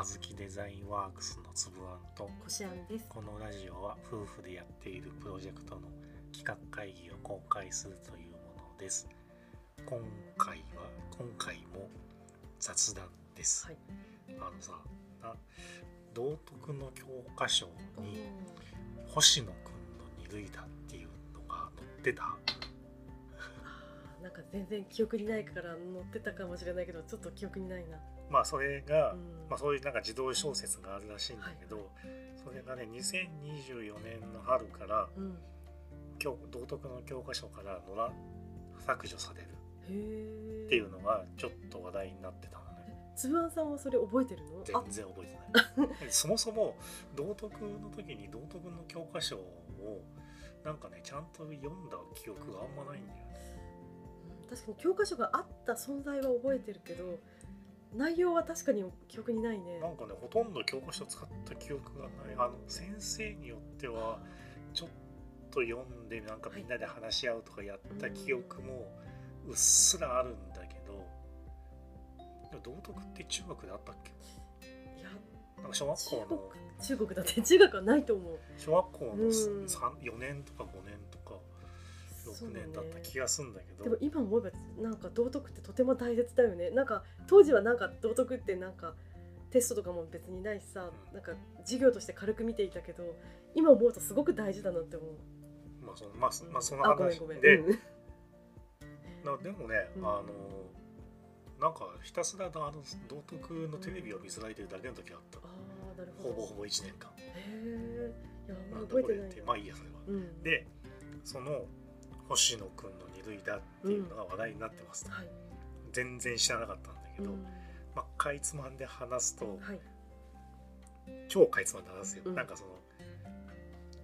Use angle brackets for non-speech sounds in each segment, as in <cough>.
あずきデザインワークスのつぶあんとこしあんです。このラジオは夫婦でやっているプロジェクトの企画会議を公開するというものです今回は今回も雑談です、はい。あのさな道徳の教科書おに星野くんの二類だっていうのが載ってた？なんか全然記憶にないから載ってたかもしれないけど、ちょっと記憶にないな。まあそれが、うんまあ、そういうなんか児童小説があるらしいんだけど、それがね2024年の春からうん。教道徳の教科書からのら削除される。っていうのがちょっと話題になってたのねつぶあんさんはそれ覚えてるの？全然覚えてない <laughs> そもそも道徳の時に道徳の教科書をなんかねちゃんと読んだ記憶があんまないんだよねうん確かに教科書があった存在は覚えてるけど、内容は確かに記憶にないね。なんかねほとんど教科書使った記憶がないあの先生によってはちょっと読んでなんかみんなで話し合うとかやった記憶もうっすらあるんだけどでも道徳って中学であったっけ？いや、なんか小学中校の国中国だって中学はないと思う。小学校のうん4年とか5年6年だった気がするんだけどでも今思えばなんか道徳ってとても大切だよね。なんか当時はなんか道徳ってなんかテストとかも別にないしさ、うん。なんか授業として軽く見ていたけど今思うとすごく大事だなって思う、まあそのまあそまあその話で。うん。なでもね、うん。あのなんかひたすらあの道徳のテレビを見せられてるだけの時あった、ああなるほど。ほぼほぼ1年間。へえいや覚えてない。まあいいやそれは、うん。でその星野くんの二類だっていうのが話題になってます。と、はい、全然知らなかったんだけど、うん。まあ、かいつまんで話すとはい。超かいつまんで話すよ、うん。なんかその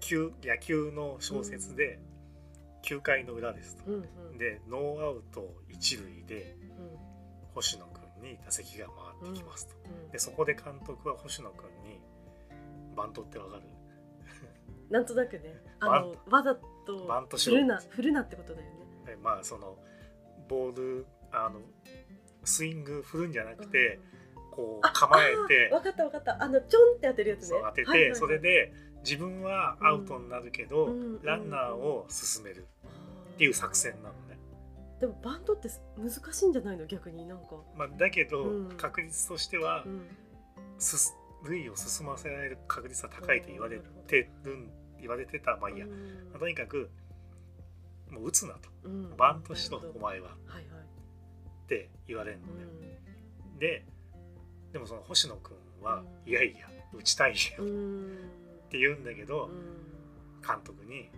球野球の小説で9回の裏ですと、うんうん。でノーアウト一塁でうん。星野くんに打席が回ってきますと、うん。でそこで監督は星野くんにバントってわかる？なんとなくねあのわざと振るな振るなってことだよね。えまあそのボールあのスイング振るんじゃなくて、こうあ構えて。わかったわかった。あのちょんって当てるやつね。当てて、はいはいはい。それで自分はアウトになるけど、うん。ランナーを進める。っていう作戦なのね、でもバントって難しいんじゃないの？逆になんか、まあ、だけど、うん。確率としては、うん、す塁を進ませられる確率は高いと言われてる言われてたまあいいや、とにかくもう打つなと。うん。バントしろお前は。はいはい、って言われるのね、ででもその星野くんは、うん。いやいや打ちたいようん、うっんて言うんだけど、うん。監督に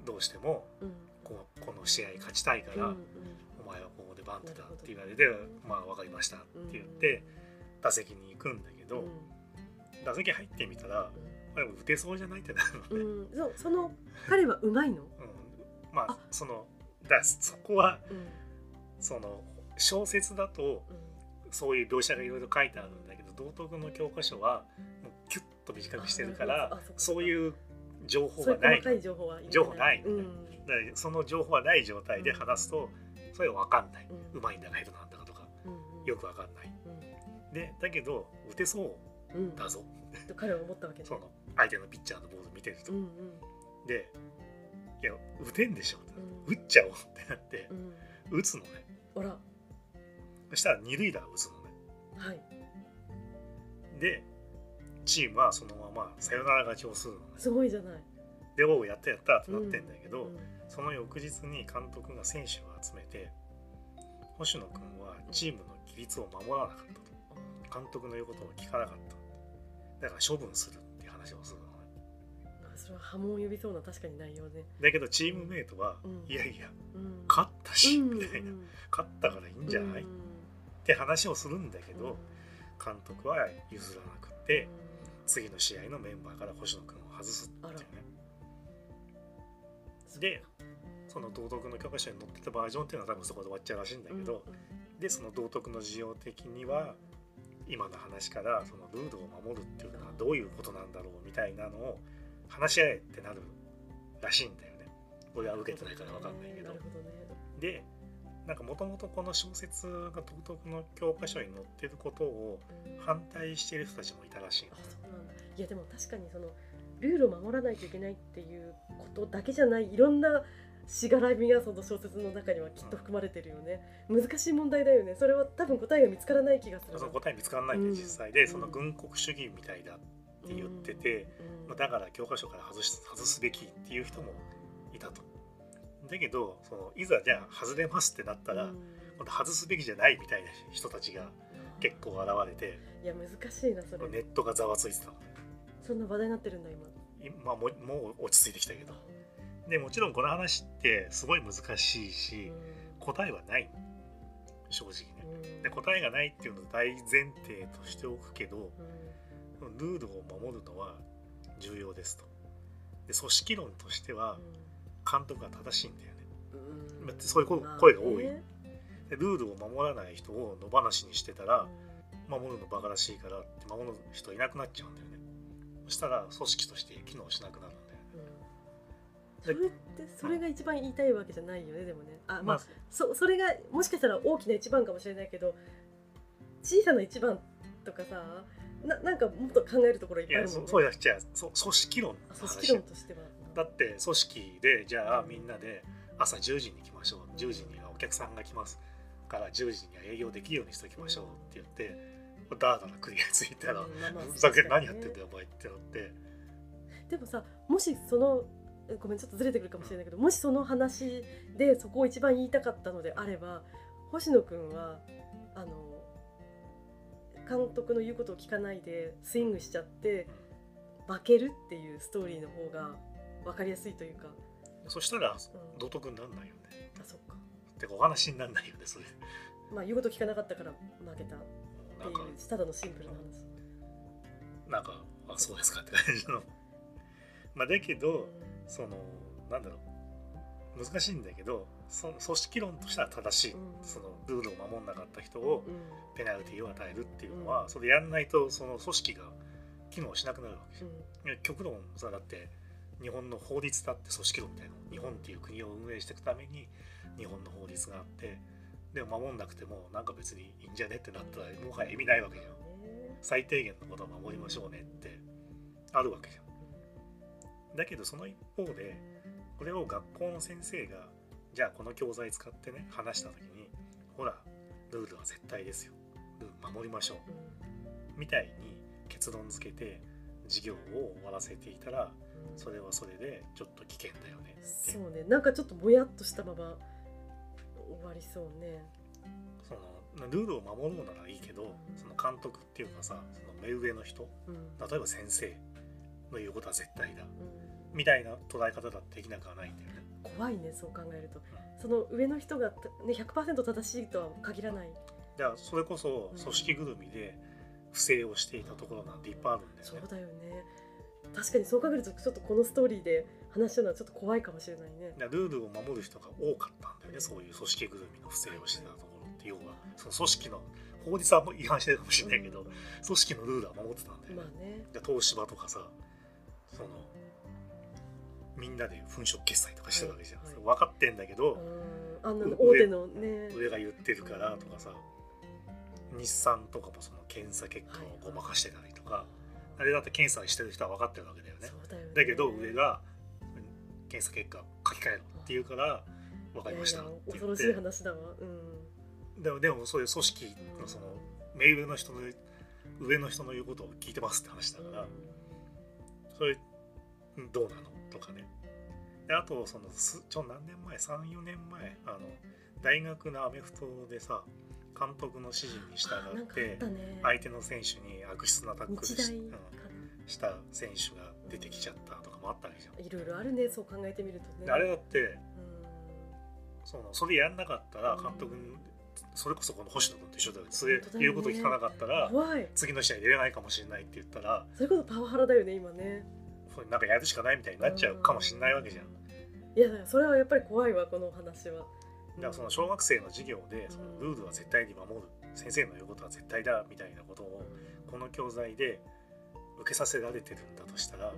うん。どうしてもうん。こうこの試合勝ちたいから、うんお前はここでバントだって言われて、まあ分かりましたって言って、打席に行くんだけど、打席入ってみたら、あれも打てそうじゃないってなるのね、うん。うん。そうその彼はうまいの、うん。まああ。そのだそこはうん。その小説だとそういう描写がいろいろ書いてあるんだけど道徳の教科書はもうキュッと短くしてるからそういう情報そういがない情報は情報ないうん。その情報はない状態で話すとそれは分かんない、ううんまいんだか下手なんだかとかうんよく分かんない。うんでだけど打てそううん。だぞ、と彼は思ったわけね。その。相手のピッチャーのボール見てると、うんうん。でいや打てんでしょ、うん。打っちゃおうってなってうん。打つのね。あら。そしたら二塁打打つのね。はい。でチームはそのままサヨナラ勝ちをするのね。すごいじゃない。でおうやったやったってなってんだけど、うんその翌日に監督が選手を集めて星野君はチームの規律を守らなかったと監督の言うことを聞かなかった。だから処分するっていう話をするのね。まあそれは波紋を呼びそうな確かに内容ねだけどチームメイトは、うん。いやいやうん。勝ったし、うんみたいな。うん勝ったからいいんじゃない、うんって話をするんだけど、監督は譲らなくて、うん次の試合のメンバーから星野君を外すっていうね。うんでその道徳の教科書に載ってたバージョンっていうのは多分そこで終わっちゃうらしいんだけど、でその道徳の需要的には今の話からそのルールを守るっていうのはどういうことなんだろうみたいなのを話し合えってなるらしいんだよね。俺は受けてないから分かんないけど。どね。でなんかもともとこの小説が道徳の教科書に載ってることをうん。反対してる人たちもいたらしいあそうなんだ。いやでも確かにそのルールを守らないといけないっていうことだけじゃないいろんなしがらみがその小説の中にはきっと含まれてるよね。難しい問題だよね。それは多分答えが見つからない気がするその答え見つからないんでうん。実際で、うん。その軍国主義みたいだって言ってて、うん。まあだから教科書から外し外すべきっていう人もいたと。だけどそのいざじゃあ外れますってなったら、うん。外すべきじゃないみたいな人たちが結構現れていや難しいなそれ。ネットがざわついてた。そんな話題になってるんだ今。今もうもう落ち着いてきたけどでもちろんこの話ってすごい難しいし、答えはない正直ね。で答えがないっていうのを大前提としておくけどルールを守るのは重要ですと。で組織論としては監督が正しいんだよね。だってそういう声声が多いでルールを守らない人を野放しにしてたら守るのバカらしいからって守る人いなくなっちゃうんだよね。そしたら組織として機能しなくなる。それってそれが一番言いたいわけじゃないよねでもね。あまあまあ。そそれがもしかしたら大きな一番かもしれないけど小さな一番とかさななんかもっと考えるところいっぱいあるもんね。そうじゃじゃあそ組織論組話。織論としては。だって組織でじゃあみんなで朝10時に来ましょう。10時にはお客さんが来ますから10時には営業できるようにしておきましょうって言ってダーダーなクリアついたらふざけ何やってんだよお前ってなって。でもさもしそのえごめんちょっとずれてくるかもしれないけどもしその話でそこを一番言いたかったのであれば星野くんはあの監督の言うことを聞かないでスイングしちゃって負けるっていうストーリーの方が分かりやすいというか、そしたらうん。道徳にならないよね。あそっか。てかお話にならないよねそれ。まあ言うこと聞かなかったから負けた。っていうただのシンプルな話。なんかあそうですかって感じの。まあだけどそのなんだろう難しいんだけどその組織論としては正しい、うん。そのルールを守んなかった人をうんペナルティを与えるっていうのは、うん。それやんないとその組織が機能しなくなるわけうん。極論さだって日本の法律だって組織論みたいな日本っていう国を運営していくために日本の法律があってでも守んなくてもなんか別にいいんじゃねってなったらもはや意味ないわけじゃん。ね。最低限のことは守りましょうねってあるわけじゃんだけどその一方でこれを学校の先生がじゃあこの教材使ってね話した時にほらルールは絶対ですよ。ルール守りましょう。みたいに結論付けて授業を終わらせていたらうんそれはそれでちょっと危険だよね。そうね。なんかちょっとぼやっとしたまま終わりそうね。そのルールを守ろうならいいけどその監督っていうかさその目上の人。うん。例えば先生の言うことは絶対だ。うんみたいな捉え方だってできなくはないんだよね。怖いねそう考えると。その上の人が、ね、100%正しいとは限らない。だからそれこそうん。組織ぐるみで不正をしていたところなんていっぱいあるんだよね。そうだよね。確かにそう考えるとちょっとこのストーリーで話したのはちょっと怖いかもしれないね。ルールを守る人が多かったんだよねそういう組織ぐるみの不正をしてたところって。要はその組織の法律は違反してるかもしれないけど、うん組織のルールは守ってたんだよね。まあね。で東芝とかさそのみんなで粉飾決済とかしてるわけじゃん、はいはい。分かってんだけど、うん。あの大手のね。上が言ってるからとかさ、日産とかもその検査結果をごまかしてたりとか、あれだって検査してる人は分かってるわけだよね。そうだよね。だけど上が検査結果書き換えろって言うから分かりましたって恐ろしいて話だわ。うん。でもでもそういう組織のその目上の人の上の人の言うことを聞いてますって話だから、それうんどうなの？とかね。であとそのすちょ何年前？34年前？あの大学のアメフトでさ監督の指示に従って相手の選手に悪質なタックルし,、うんした選手が出てきちゃったとかもあったわけじゃん。いろいろあるねそう考えてみるとね。であれだってうん。そのそれやんなかったら監督にそれこそこの星野君と一緒だよそれ言うこと聞かなかったら次の試合出れないかもしれないって言ったらそれこそパワハラだよね今ねそれなんかやるしかないみたいになっちゃうかもしれないわけじゃん。いやそれはやっぱり怖いわこの話はだからその小学生の授業でそのうんルールは絶対に守る先生の言うことは絶対だみたいなことをこの教材で受けさせられてるんだとしたらうん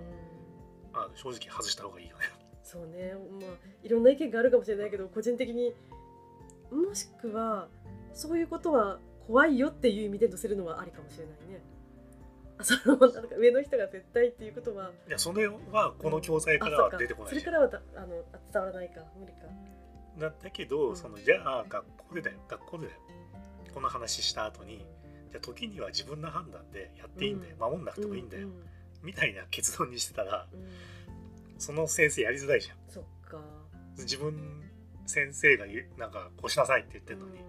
あ正直外した方がいいよね。そうねまあいろんな意見があるかもしれないけど個人的にもしくはそういうことは怖いよっていう意味で載せるのはありかもしれないね。あそのなんか上の人が絶対っていうことは。いやそれはこの教材からは出てこないそれからはだあの伝わらないか無理か。だだけど、うん、そのじゃあ学校でだよ。学校でだよ。この話した後にじゃあ時には自分の判断でやっていいんだよ、うん、守んなくてもいいんだよ、みたいな結論にしてたら、うん、その先生やりづらいじゃん。そっか。自分先生がなんかこうしなさいって言ってるのに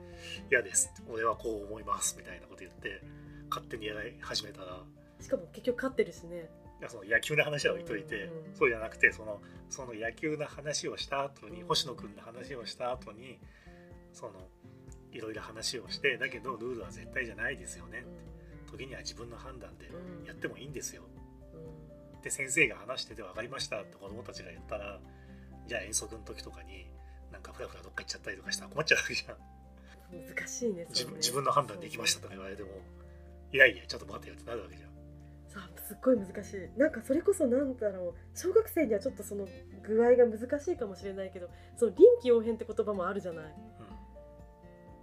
嫌、です。俺はこう思います。みたいなこと言って勝手にやり始めたらしかも結局勝ってるしね。その野球の話は置いといて、うんうん、そうじゃなくてそのその野球の話をした後に、うん、星野君の話をした後にそのいろいろ話をしてだけどルールは絶対じゃないですよね、うん、時には自分の判断でやってもいいんですよ、うん、で先生が話してて分かりましたって子供たちが言ったらじゃあ遠足の時とかになんかふらふらどっか行っちゃったりとかしたら困っちゃうわけじゃん。難しいね自分自分の判断できましたとか言われてもいやいやちょっと待ってよってなるわけじゃんすっごい難しい。なんかそれこそなんだろう。小学生にはちょっとその具合が難しいかもしれないけどその臨機応変って言葉もあるじゃない。うん、っ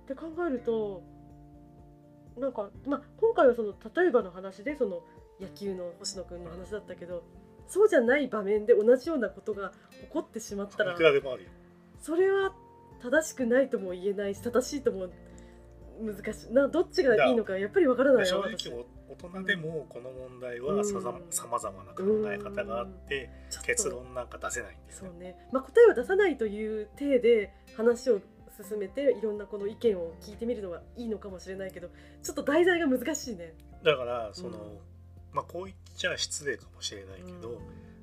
て考えるとなんか、まあ、今回はその例えばの話でその野球の星野君の話だったけどそうじゃない場面で同じようなことが起こってしまったらそれは正しくないとも言えないし正しいとも難しい。などっちがいいのかやっぱりわからない正直大人でもこの問題はさまざまな考え方があって、結論なんか出せないんですよ、ね、まあ、答えを出さないという体で話を進めていろんなこの意見を聞いてみるのはいいのかもしれないけどちょっと題材が難しいね。だからその、うん、まあこう言っちゃ失礼かもしれないけど、うん、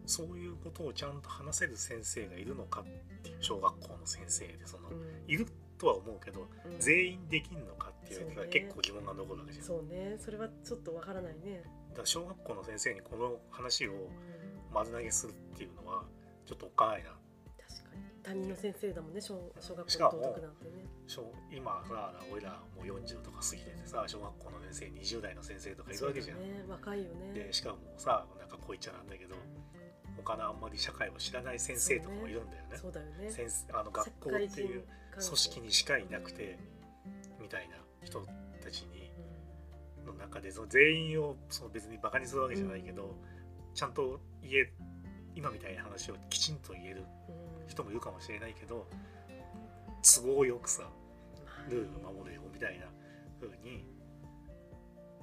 そういうことをちゃんと話せる先生がいるのかっていう小学校の先生でその、うん、いるとは思うけど、全員できんのかって結構疑問が残るわけじゃんそうね。それはちょっとわからないね。だから小学校の先生にこの話を丸投げするっていうのはちょっとおかないな。確かに。担任の先生だもんね小小学校の道徳なんてね。今さ俺らもう40とか過ぎててさ小学校の先生20代の先生とかいるわけじゃん、ね、若いよね。でしかもさなんかこう言っちゃなんだけど他のあんまり社会を知らない先生とかもいるんだよね。そうだよね。先あの学校っていう組織にしかいなくて、みたいな人たちに、の中でその全員をその別にバカにするわけじゃないけど、ちゃんと言え今みたいな話をきちんと言える人もいるかもしれないけど都合よくさルールを守れよみたいな風に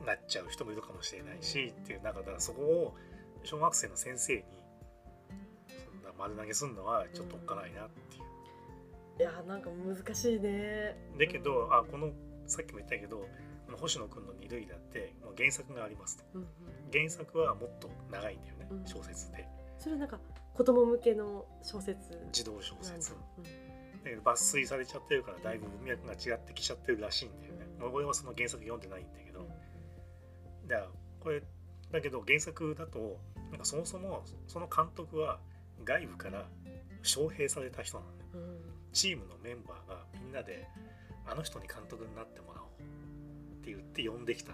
なっちゃう人もいるかもしれないしっていう中でそこを小学生の先生にそんな丸投げするのはちょっとおっかないなっていう。いやなんか難しいね。だけど、あこのさっきも言ったけどこの星野君の二類だってもう原作がありますと、うんうん、原作はもっと長いんだよね、うん、小説で。それはなんか子供向けの小説。児童小説、うん、だけど抜粋されちゃってるからだいぶ文脈が違ってきちゃってるらしいんだよね、うん、俺はその原作読んでないんだけど、うん、だからこれだけど原作だとなんかそもそもその監督は外部から招聘された人なのね、うん、チームのメンバーがみんなであの人に監督になってもらおうって言って呼んできた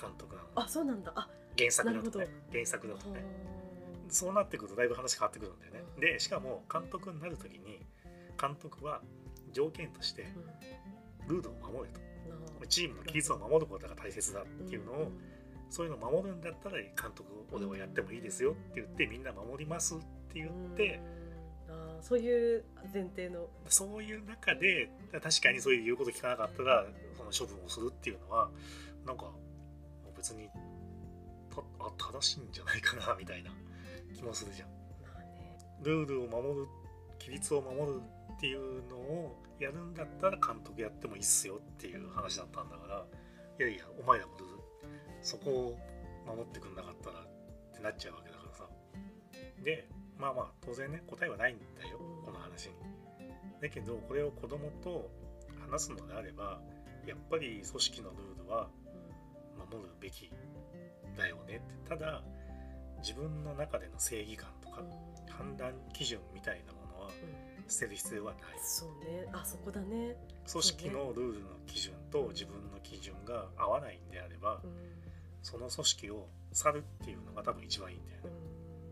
監督なの、ね、あそうなんだ。あ原作だとね。原作だとね。そうなってくるとだいぶ話変わってくるんだよね、うん、でしかも監督になる時に監督は条件としてルールを守れと、うん、チームの規律を守ることが大切だっていうのを、そういうの守るんだったら監督俺はやってもいいですよって言ってみんな守りますって言って、あそういう前提の。そういう中で確かにそういう言うこと聞かなかったらその処分をするっていうのはなんか別にたあ正しいんじゃないかなみたいな気もするじゃん。ルールを守る規律を守るっていうのをやるんだったら監督やってもいいっすよっていう話だったんだからいやいやお前らもルールそこを守ってくんなかったらってなっちゃうわけだからさ。でまあまあ当然ね答えはないんだよこの話に。だけどこれを子供と話すのであればやっぱり組織のルールは守るべきだよね。ってただ自分の中での正義感とか判断基準みたいなものは捨てる必要はない、そうね。あそこだね。組織のルールの基準と自分の基準が合わないんであれば、その組織を去るっていうのが多分一番いいんだよね、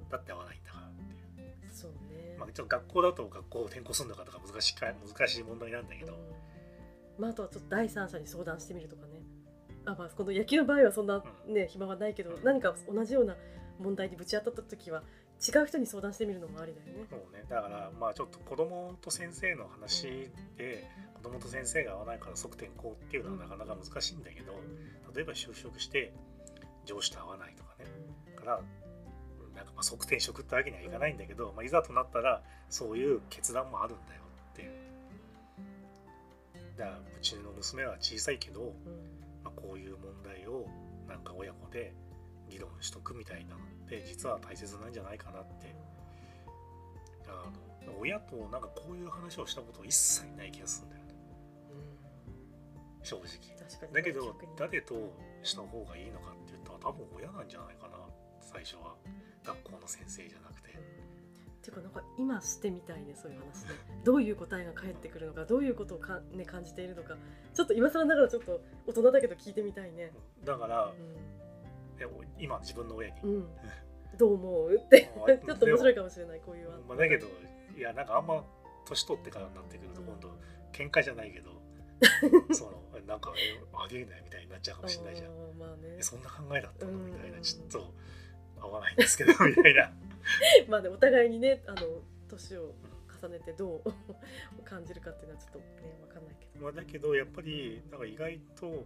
うん、だって合わないんだからねまあちょっと学校だと学校を転校するのかとか難しいか難しい問題なんだけど、うん、まあ、あとはちょっと第三者に相談してみるとかね。あ、まあ、この野球の場合はそんな、ね、暇はないけど何か同じような問題にぶち当たった時は違う人に相談してみるのもありだよね。そうね。だからまあちょっと子供と先生の話で子供と先生が合わないから即転校っていうのはなかなか難しいんだけど例えば就職して上司と合わないとかね。からなんかまあ即転職ってわけにはいかないんだけど、まあ、いざとなったらそういう決断もあるんだよっていう。だからうちの娘は小さいけど、まあ、こういう問題をなんか親子で議論しとくみたいなのって実は大切なんじゃないかなって。あの親となんかこういう話をしたこと一切ない気がするんだよね、正直。だけど誰とした方がいいのかって言ったら多分親なんじゃないかな最初は学校の先生じゃなくて。ていうかなんか今してみたいねそういう話でどういう答えが返ってくるのかどういうことをか、ね、感じているのか。ちょっと今更ながらちょっと大人だけど聞いてみたいね。だから、うん、今自分の親に、うん、<laughs> どう思うって。<laughs> ちょっと面白いかもしれないこういうまあ、だけどいやなんかあんま年取ってからになってくると今度喧嘩じゃないけど <laughs> そのなんかあげないみたいになっちゃうかもしれないじゃん、まあね、そんな考えだったの？みたいなちょっと合わないんですけど <laughs> みたいな。<laughs> まあねお互いにねあの年を重ねてどう <laughs> 感じるかっていうのはちょっとね分かんないけど、まあ、だけどやっぱりなんか意外と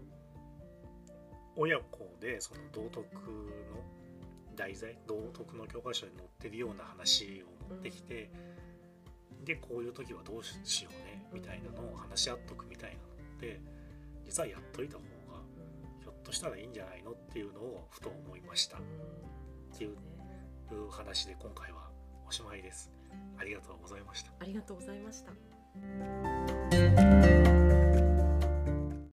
親子でその道徳の題材道徳の教科書に載ってるような話を持ってきて、うん、でこういう時はどうしようねみたいなのを話し合っとくみたいなのって実はやっといた方がひょっとしたらいいんじゃないのっていうのをふと思いました、っていう話で今回はおしまいです。ありがとうございました。ありがとうございました。